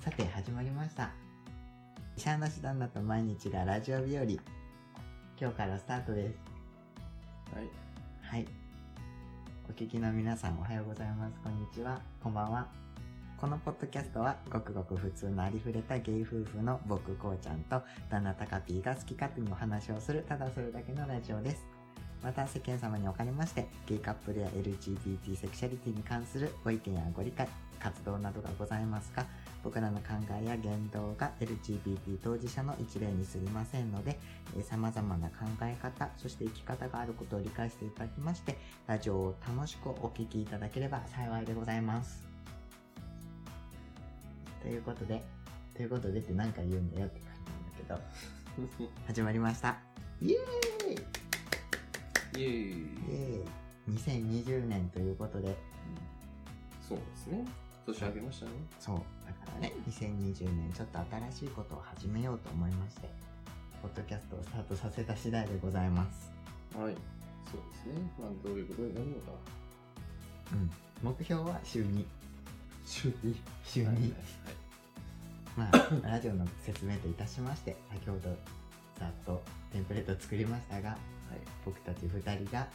さて始まりました。医者の手段だと毎日がラジオ日和。今日からスタートです。はい。はい。お聞きの皆さんおはようございます。こんにちは。こんばんは。このポッドキャストはごくごく普通のありふれたゲイ夫婦の僕こうちゃんと旦那たかぴーが好き勝手にお話をするただそれだけのラジオです。また世間様におかれましてゲイカップルや LGBT セクシャリティに関するご意見やご理解活動などがございますが僕らの考えや言動が LGBT 当事者の一例に過ぎませんので、えー様々な考え方、そして生き方があることを理解していただきまして、ラジオを楽しくお聞きいただければ幸いでございます。ということで、ということでって何か言うんだよって感じなんだけど、始まりました。イエーイイエーイ。イエーイ !2020 年ということで、そうですね。年明けましたね。そう、だからね、2020年ちょっと新しいことを始めようと思いまして、ポッドキャストをスタートさせた次第でございます。はい。そうですね。まあ、どういうことになるのか。うん。目標は週2。週に。週2。はいはいまあ、ラジオの説明といたしまして、先ほどざっとテンプレートを作りましたが、はい。僕たち2人が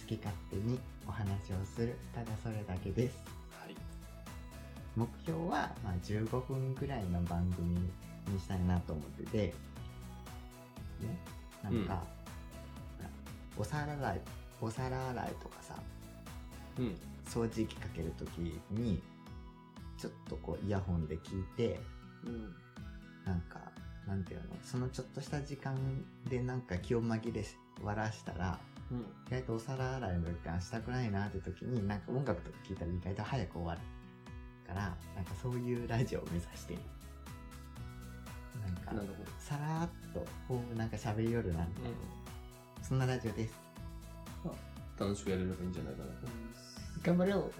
好き勝手にお話をする、ただそれだけです。はい。目標は、まあ、15分くらいの番組にしたいなと思ってて、ね、なんか、うんお皿洗い、お皿洗いとかさ、うん。掃除機かけるときに、ちょっとこうイヤホンで聞いて、うん。なんか、なんていうの、そのちょっとした時間でなんか気を紛れ笑わしたら、うん。意外とお皿洗いの時間したくないなって時に、なんか音楽とか聞いたら意外と早く終わる。から、なんかそういうラジオを目指してる。なんかな、るほど。さらーっと、こうなんか喋りよるな、みたいな。そんなラジオです。うん。楽しくやれればいいんじゃないかなと思います。頑張ろ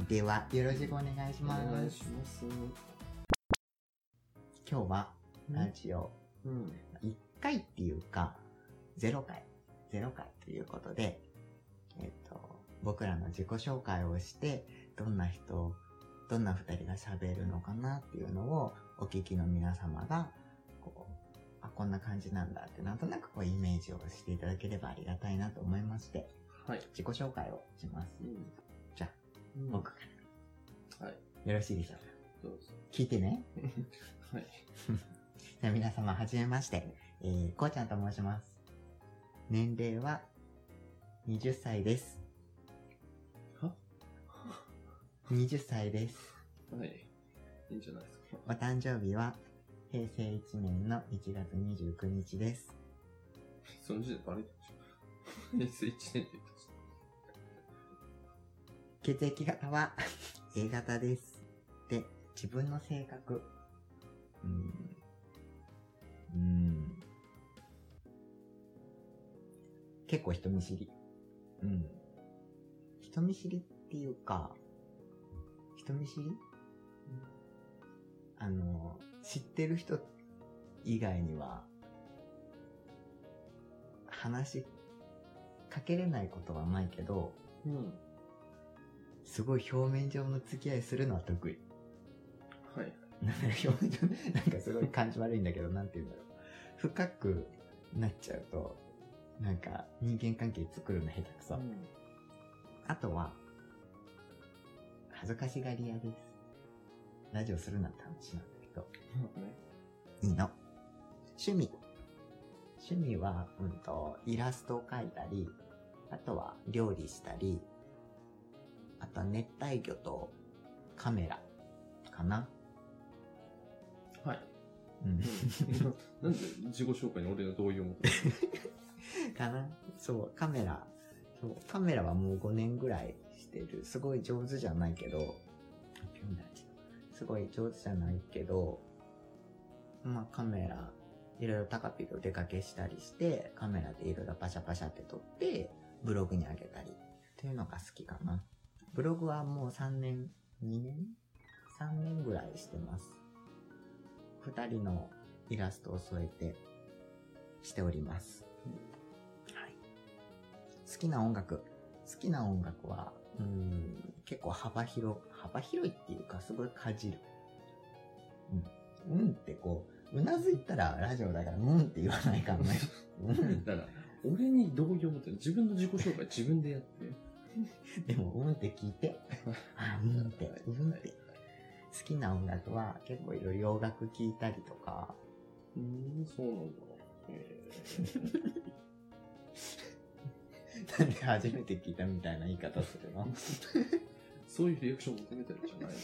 う では、よろしくお願いしおます。願いします。今日は、ラジオ、うん。1回っていうか、0回、0回ということで、えっ、と、僕らの自己紹介をして、どんな人、どんな二人が喋るのかなっていうのを、お聞きの皆様が、こう、あ、こんな感じなんだって、なんとなくこう、イメージをしていただければありがたいなと思いまして、はい。自己紹介をします。うん。じゃあ、うん僕かはい。ら。よろしいでしょうか？どうぞ。聞いてね。はい。じゃあ皆様、はじめまして。えー、こうちゃんと申します。年齢は、20歳です。20歳です。はい。いいんじゃないですか。お誕生日は、平成1年の1月29日です。その時点でバレてました。平成1年って言ってました。血液型は A 型です。で、自分の性格。うーん。うーん。結構人見知り。うん。人見知りっていうか、人見知り？あの、知ってる人以外には、話しかけれないことはないけど、うん。すごい表面上の付き合いするのは得意。はい。なんか表面上、なんかすごい感じ悪いんだけど、なんて言うんだろう。深くなっちゃうと、なんか人間関係作るの下手くそ。あとは、恥ずかしがり屋です。ラジオするのは楽しいなんだけど、ね。いいの。趣味。趣味は、うんと、イラストを描いたり、あとは料理したり、あとは熱帯魚とカメラかな。はい。うん。なんで自己紹介に俺の同意を持ってる かなそう、カメラ。そう、カメラはもう5年ぐらいしてる。すごい上手じゃないけど、すごい上手じゃないけど、まあカメラ、いろいろ高ピとお出かけしたりして、カメラでいろいろパシャパシャって撮って、ブログに上げたり、っていうのが好きかな。ブログはもう3年、2年 ?3 年ぐらいしてます。2人のイラストを添えてしております。はい。好きな音楽。好きな音楽は、うーん、結構幅広、幅広いっていうか、すごいかじる。うん。うんってこう、うなずいたらラジオだから、うんって言わないかんね。うん。だから、俺に同意を持ってる自分の自己紹介自分でやって。でも、うんって聞いて。あ、うんって、うんって。好きな音楽は結構いろいろ洋楽聴いたりとか、うーん、そうなんだ。えなんで初めて聞いたみたいな言い方するの？ーそういうリアクション求めてるんじゃない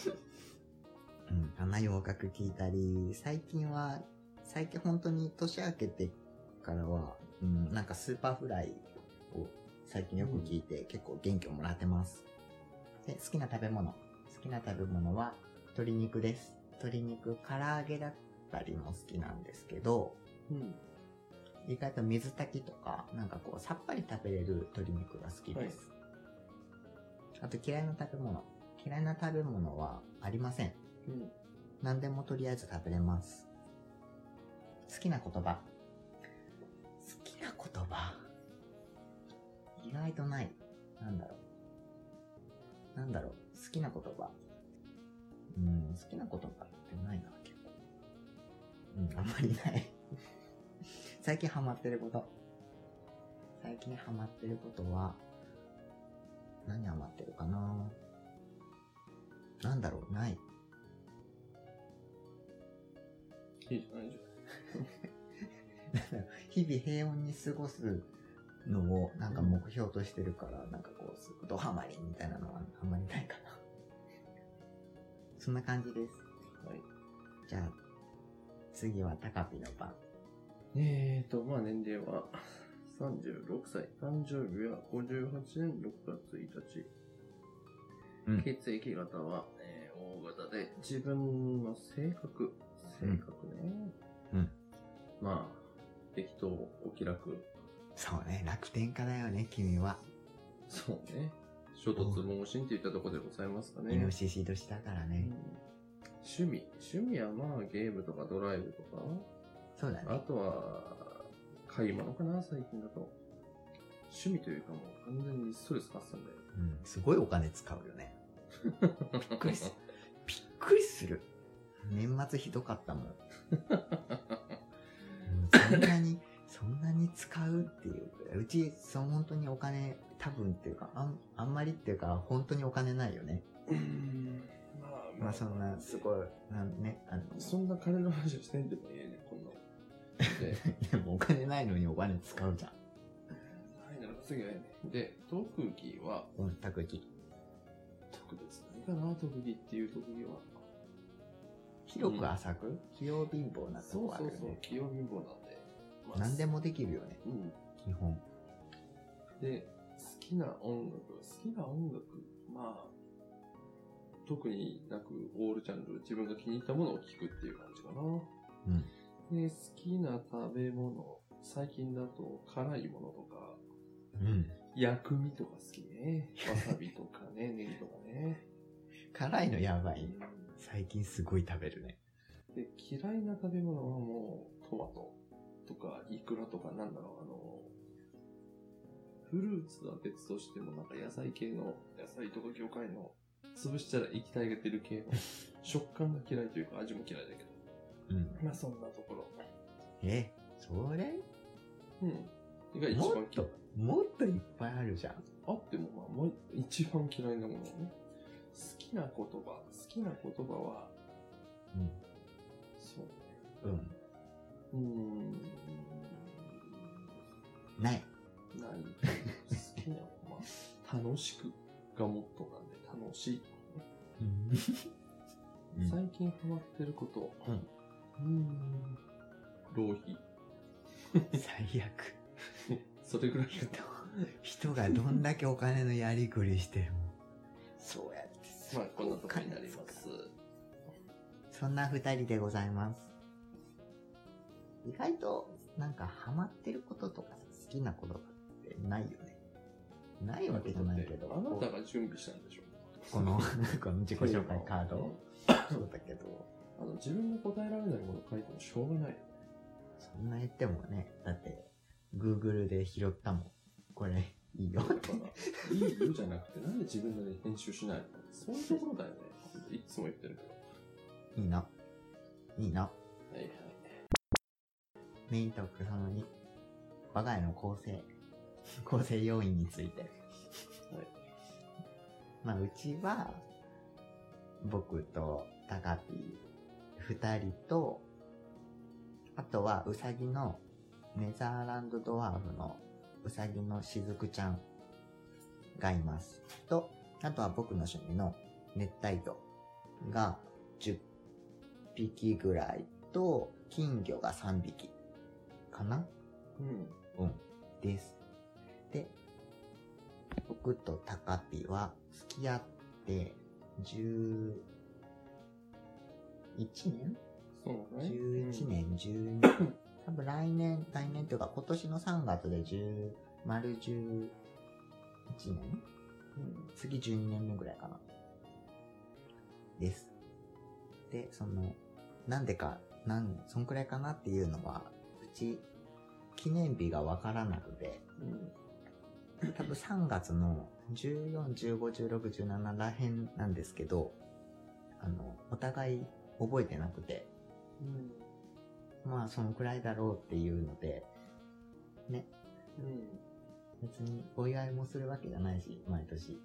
うん、あんな洋楽聴いたり、最近は、最近本当に年明けてからは、うん、なんかスーパーフライを最近よく聞いて、結構元気をもらってます。で、好きな食べ物。好きな食べ物は鶏肉です。鶏肉、唐揚げだったりも好きなんですけど、うん。意外と水炊きとか、なんかこう、さっぱり食べれる鶏肉が好きです。あと嫌いな食べ物。嫌いな食べ物はありません。うん。何でもとりあえず食べれます。好きな言葉。好きな言葉？意外とない。なんだろう。なんだろう。好きな言葉。うん、好きな言葉ってないな、結構。うん、あんまりない。最近ハマってること。最近ハマってることは、何ハマってるかな？なんだろう、ない。いいじゃないじ日々平穏に過ごすのをなんか目標としてるから、なんかこう、ドハマりみたいなのはあんまりないかな。そんな感じです。ゃん。はい。じゃあ、次は高ピの番。えーと、まあ年齢は36歳、誕生日は58年6月1日。うん血液型は、えー O 型で、自分の性格、性格ね。うんまあ、適当、お気楽。そうね、楽天家だよね、君は。そうね。衝突猛進っていったところでございますかね。イノシシ年だからね。うん趣味。趣味はまあゲームとかドライブとか。あそうだね。とは、買い物かな、最近だと。趣味というかもう完全にストレス発散だよ。うん、すごいお金使うよね。びっくりする。びっくりする。年末ひどかったもん。うんそんなに、そんなに使うっていう。うち、その本当にお金、多分っていうか、あんあんまりっていうか、本当にお金ないよね。うん。まあまあそんな、すごい、なんね、あの、そんな金の話をしてんでもいい。で、でもお金ないのにお金使うじゃん。ないなら稼ぎないね。で、特技は、うん、特技。特別何かな、特技っていう特技は？広く浅く、器用貧乏なとそうそうそうこあるよね、。器用貧乏なんで。まあ何でもできるよね、うん。基本。で、好きな音楽、好きな音楽、まあ、特になくオールジャンル、自分が気に入ったものを聴くっていう感じかな。うん。で、好きな食べ物、最近だと辛いものとか、うん。薬味とか好きね。わさびとかね、ネギとかね。辛いのやばい。うん最近すごい食べるね。で、嫌いな食べ物はもう、トマトとか、イクラとか、なんだろう、あの、フルーツは別としても、なんか野菜系の、野菜とか魚介の、潰したら液体が出る系の、食感が嫌いというか、味も嫌いだけど。うん。まあ、そんなところ。え、それ？うん。が一番もっ嫌いと。、もっといっぱいあるじゃん。あっても、まあ、もう一番嫌いなものね。好きな言葉、好きな言葉は、そうね。うん。うん。うーん。ない。ない。好きなのは、まあ、楽しくがモットーなんで、楽しい。うん。最近ハマってること。うん。浪費。最悪。それぐらい人、人がどんだけお金のやりくりしても、そうやってすまあ、こんなところになります。そんな二人でございます。意外と、なんかハマってることとかさ好きなことってないよね。ないわけじゃないけど、あなたが準備したんでしょこの、この自己紹介カードうんそうだけど、あの、自分が答えられないもの書いてもしょうがないよね。そんな言ってもね、だって、Google で拾ったもん。これ、いいよって。いいよじゃなくて、なんで自分で編集しないの？そういうところだよね。いつも言ってるけど。いいな。いいの。はいはい。メイントークその2。我が家の構成。構成要因について。はい。まあ、うちは、僕とタカピー二人と、あとはウサギのネザーランドドワーフのウサギのしずくちゃんがいます。と、あとは僕の趣味の熱帯魚が10匹ぐらいと、金魚が3匹かな？うん。うん。です。で、僕とタカピは付き合って11年？そうね。11年、12年。多分来年、来年というか今年の3月で10、丸11年？うん。次12年目ぐらいかな。です。で、その、なんでか、なん、そんくらいかなっていうのは、うち、記念日がわからなくて、うん。多分3月の14、15、16、17らへんなんですけど、あの、お互い覚えてなくて、うん。まあ、そのくらいだろうっていうので、ね、うん。別にお祝いもするわけじゃないし、毎年。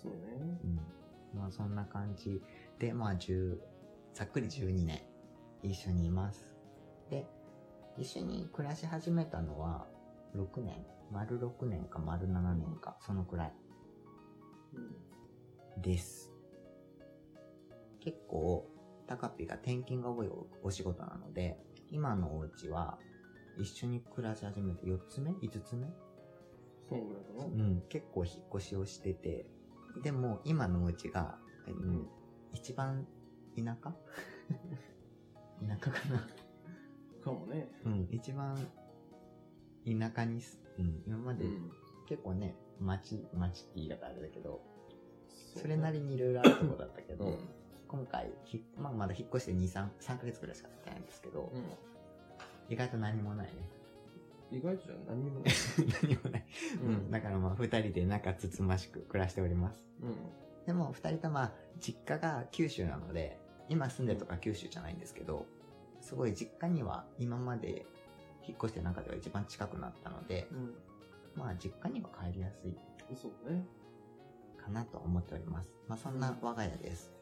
そうね。うん。まあ、そんな感じで、まあ、10、ざっくり12年、一緒にいます。で、一緒に暮らし始めたのは、6年丸6年か丸7年か、そのくらいうん。です。結構、タカピが転勤が多いお仕事なので、今のお家は、一緒に暮らし始めて4つ目 ?5 つ目？そうぐらいかな。うん、結構引っ越しをしてて、でも今のお家が、うん、一番田舎？田舎かな？かもね。うん、一番田舎にす、うん、今までうん。結構ね、町、町って言い方あれだけど、うそれなりにいろいろあるとこだったけど、うん。今回ひ、まあ、まだ引っ越して2、3、3ヶ月くらいしか経ってないんですけど、うん。意外と何もないね。意外とじゃ何にもない。何もない。うん、だからまあ、二人で仲つつましく暮らしております。うん。でも、二人とまあ、実家が九州なので、今住んでるとか九州じゃないんですけど、すごい実家には今まで引っ越してる中では一番近くなったので、うん。まあ、実家には帰りやすいそうね。かなと思っております。まあ、そんな我が家です。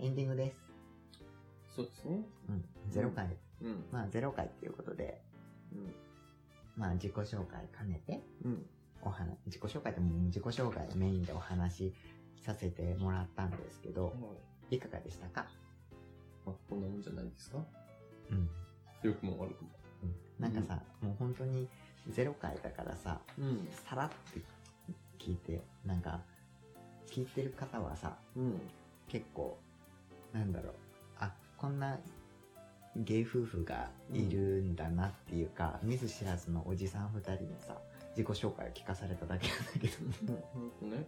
エンディングです。そうですね。うん、0回。うん。まあ、0回っていうことで、うん。まあ、自己紹介兼ねて、うん。お話、自己紹介でも自己紹介メインでお話しさせてもらったんですけど、はい。いかがでしたか？まあ、こんなもんじゃないですか？うん。良くも悪くも。うんなんかさ、もう本当に0回だからさ、うん。さらって聞いて、なんか、聞いてる方はさ、うん。結構、なんだろう、あ、こんなゲイ夫婦がいるんだなっていうか、見ず知らずのおじさん二人にさ、自己紹介を聞かされただけなんだけど、ね。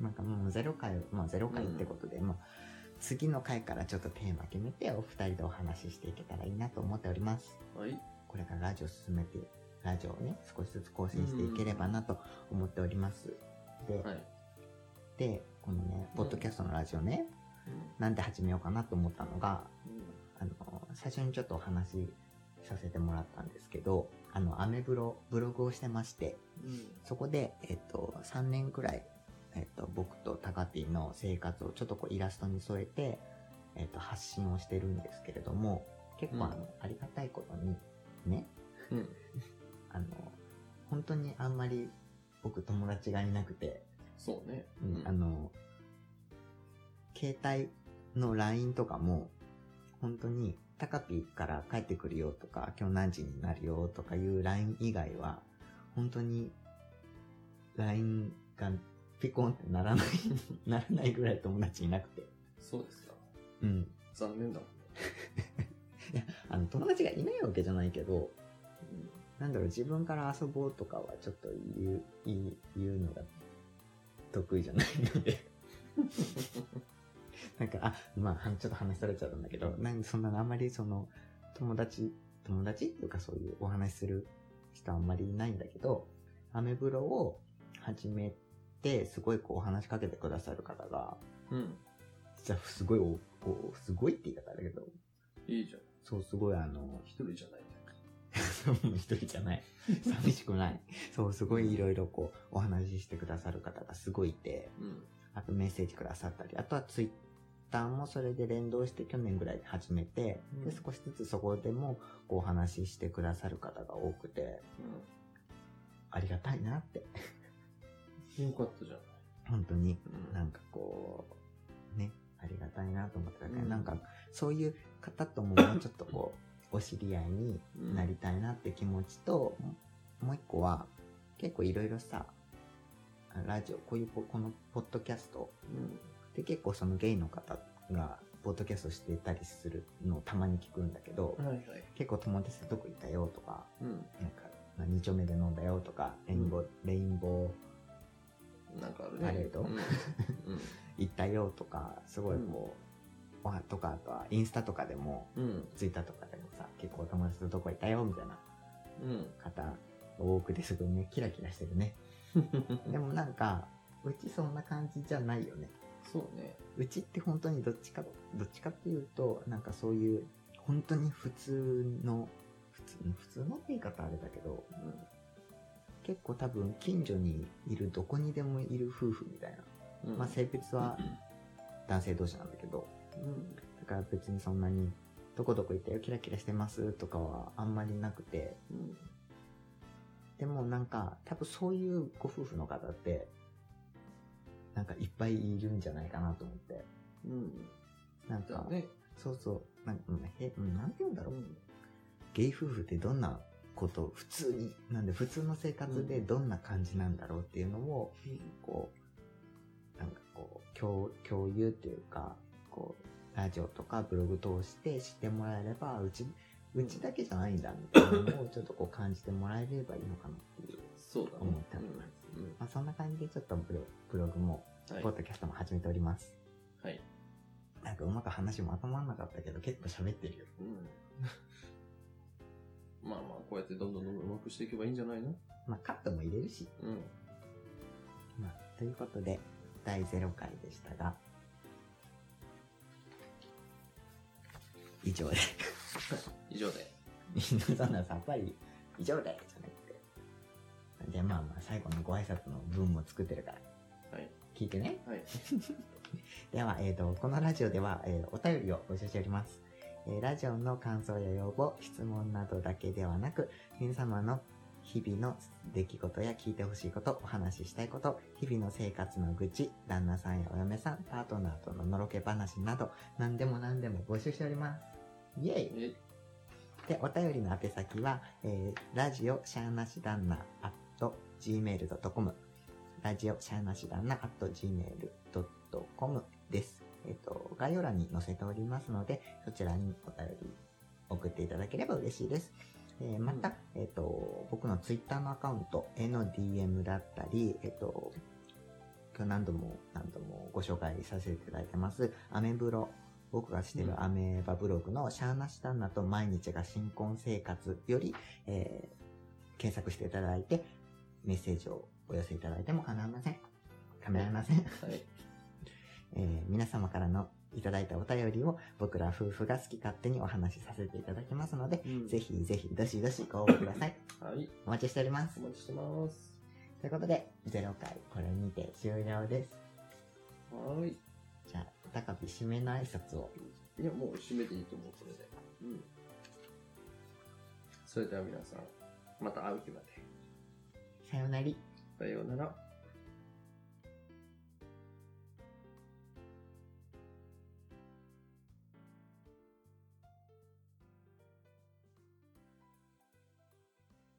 なんかもうゼロ回、まあゼロ回ってことで、まあ、次の回からちょっとテーマ決めて、お二人でお話ししていけたらいいなと思っております。はい。これからラジオ進めて、ラジオをね、少しずつ更新していければなと思っております。で、はい。で、このね、ポッドキャストのラジオね、うなんで始めようかなと思ったのが、ん。あの、最初にちょっとお話しさせてもらったんですけど、あの、アメブロ、ブログをしてまして、うん。そこで、えっと、3年くらい、えっと、僕とタカティの生活をちょっとこうイラストに添えて、えっと、発信をしてるんですけれども、結構あの、うんありがたいことに、ね、うん。あの、本当にあんまり僕友達がいなくて、そうね。うんあの、携帯の LINE とかも、本当に、タカピから帰ってくるよとか、今日何時になるよとかいう LINE 以外は、本当に、LINE がピコンってならない、ならないぐらい友達いなくて。そうですか。うん。残念だもんね。あの、友達がいないわけじゃないけど、うんなんだろう、自分から遊ぼうとかはちょっと言う、言う言うのが得意じゃないので。なんか、あ、まあ、はちょっと話されちゃったんだけど、なんでそんなのあんまりその、友達、友達とかそういうお話しする人はあんまりいないんだけど、アメブロを始めて、すごいこうお話しかけてくださる方が、うん。じゃあすごいお、おすごいって言い方だけど、いいじゃん。そう、すごいあの、一人じゃない 一人じゃない。寂しくない。そう、すごいいろいろこう、お話ししてくださる方がすごいいて、うん。あとメッセージくださったり、あとはツイッターもそれで連動して去年ぐらいで始めて、うんで、少しずつそこでもこうお話ししてくださる方が多くて、ありがたいなって、うん。よかったじゃない。本当にうんなんかこう、ね、ありがたいなと思ってたから、うんなんかそういう方とももうちょっとこう、お知り合いになりたいなって気持ちと、もう一個は、結構いろいろさ、ラジオ、こういうここのポッドキャストうん。で結構そのゲイの方がポッドキャストしてたりするのをたまに聞くんだけど、はいはい。結構友達でどこ行ったよとか、うん。なんか、まあ二丁目で飲んだよとか、レインボー、レインボーなんかあるね。パレード？うん。うん。行ったよとか、すごいこう、わとか、あとはインスタとかでも、うん。ツイッターとかでもさ、結構友達とどこ行ったよみたいなうん。方多くてすごいね、キラキラしてるね。でもなんか、うちそんな感じじゃないよね。そうね。うちって本当にどっちか、どっちかっていうと、なんかそういう、本当に普通の、普通普通のって言い方あれだけど、結構多分近所にいるどこにでもいる夫婦みたいな。うん。まあ性別は男性同士なんだけど、うん。だから別にそんなに、どこどこ行ったよ、キラキラしてますとかはあんまりなくて、うん。でもなんか、多分そういうご夫婦の方って、なんかいっぱいいるんじゃないかなと思って。うん。なんか、だね。そうそう、なんなんて言うんだろう。うん。ゲイ夫婦ってどんなこと、普通に、なんで普通の生活でどんな感じなんだろうっていうのを、こう、なんかこう、共共有っていうか、こう、ラジオとかブログ通して知ってもらえれば、うち、うちだけじゃないんだみたいなのをちょっとこう感じてもらえればいいのかなっていう。そうだね。思っておりますうん。まあそんな感じでちょっとブロブログも、はいポッドキャストも始めております。はい。なんかうまく話もまとまんなかったけど、結構喋ってるよ。うん。まあまあ、こうやってどんどんどんどん上手くしていけばいいんじゃないの？まあカットも入れるし。うん。まあ、ということで、第0回でしたが、以上で。以上で。みんなそんなさっぱり、以上でじゃなくて。じゃあまあまあ、最後のご挨拶の文も作ってるから、はい。聞いてね。はい。では、えっ、と、このラジオでは、えーお便りを募集しております。えーラジオの感想や要望、質問などだけではなく、皆様の日々の出来事や聞いてほしいこと、お話ししたいこと、日々の生活の愚痴、旦那さんやお嫁さん、パートナーとののろけ話など、何でも何でも募集しております。イェイえ、で、お便りの宛先は、えーラジオシャーナシ旦那 at gmail.com ラジオシャーナシ旦那 at gmail.com です。えっ、と、概要欄に載せておりますので、そちらにお便り送っていただければ嬉しいです。えーまた、えっ、と、僕のツイッターのアカウントへの DM だったり、えっ、と、今日何度も何度もご紹介させていただいてます、アメブロ、僕がしてるアメーバブログのシャーナシタンナと毎日が新婚生活より、えー検索していただいて、メッセージをお寄せいただいても構いません。構いません。はい。えー皆様からのいただいたお便りを僕ら夫婦が好き勝手にお話しさせていただきますので、うんぜひぜひどしどしご応募ください。はい。お待ちしておりますお。待ちしてます。ということで、0回これにて終了です。はーい。じゃあ、高飛締めの挨拶を。いや、もう締めていいと思う、これで。うん。それでは皆さん、また会う日まで。さようなり。さようなら。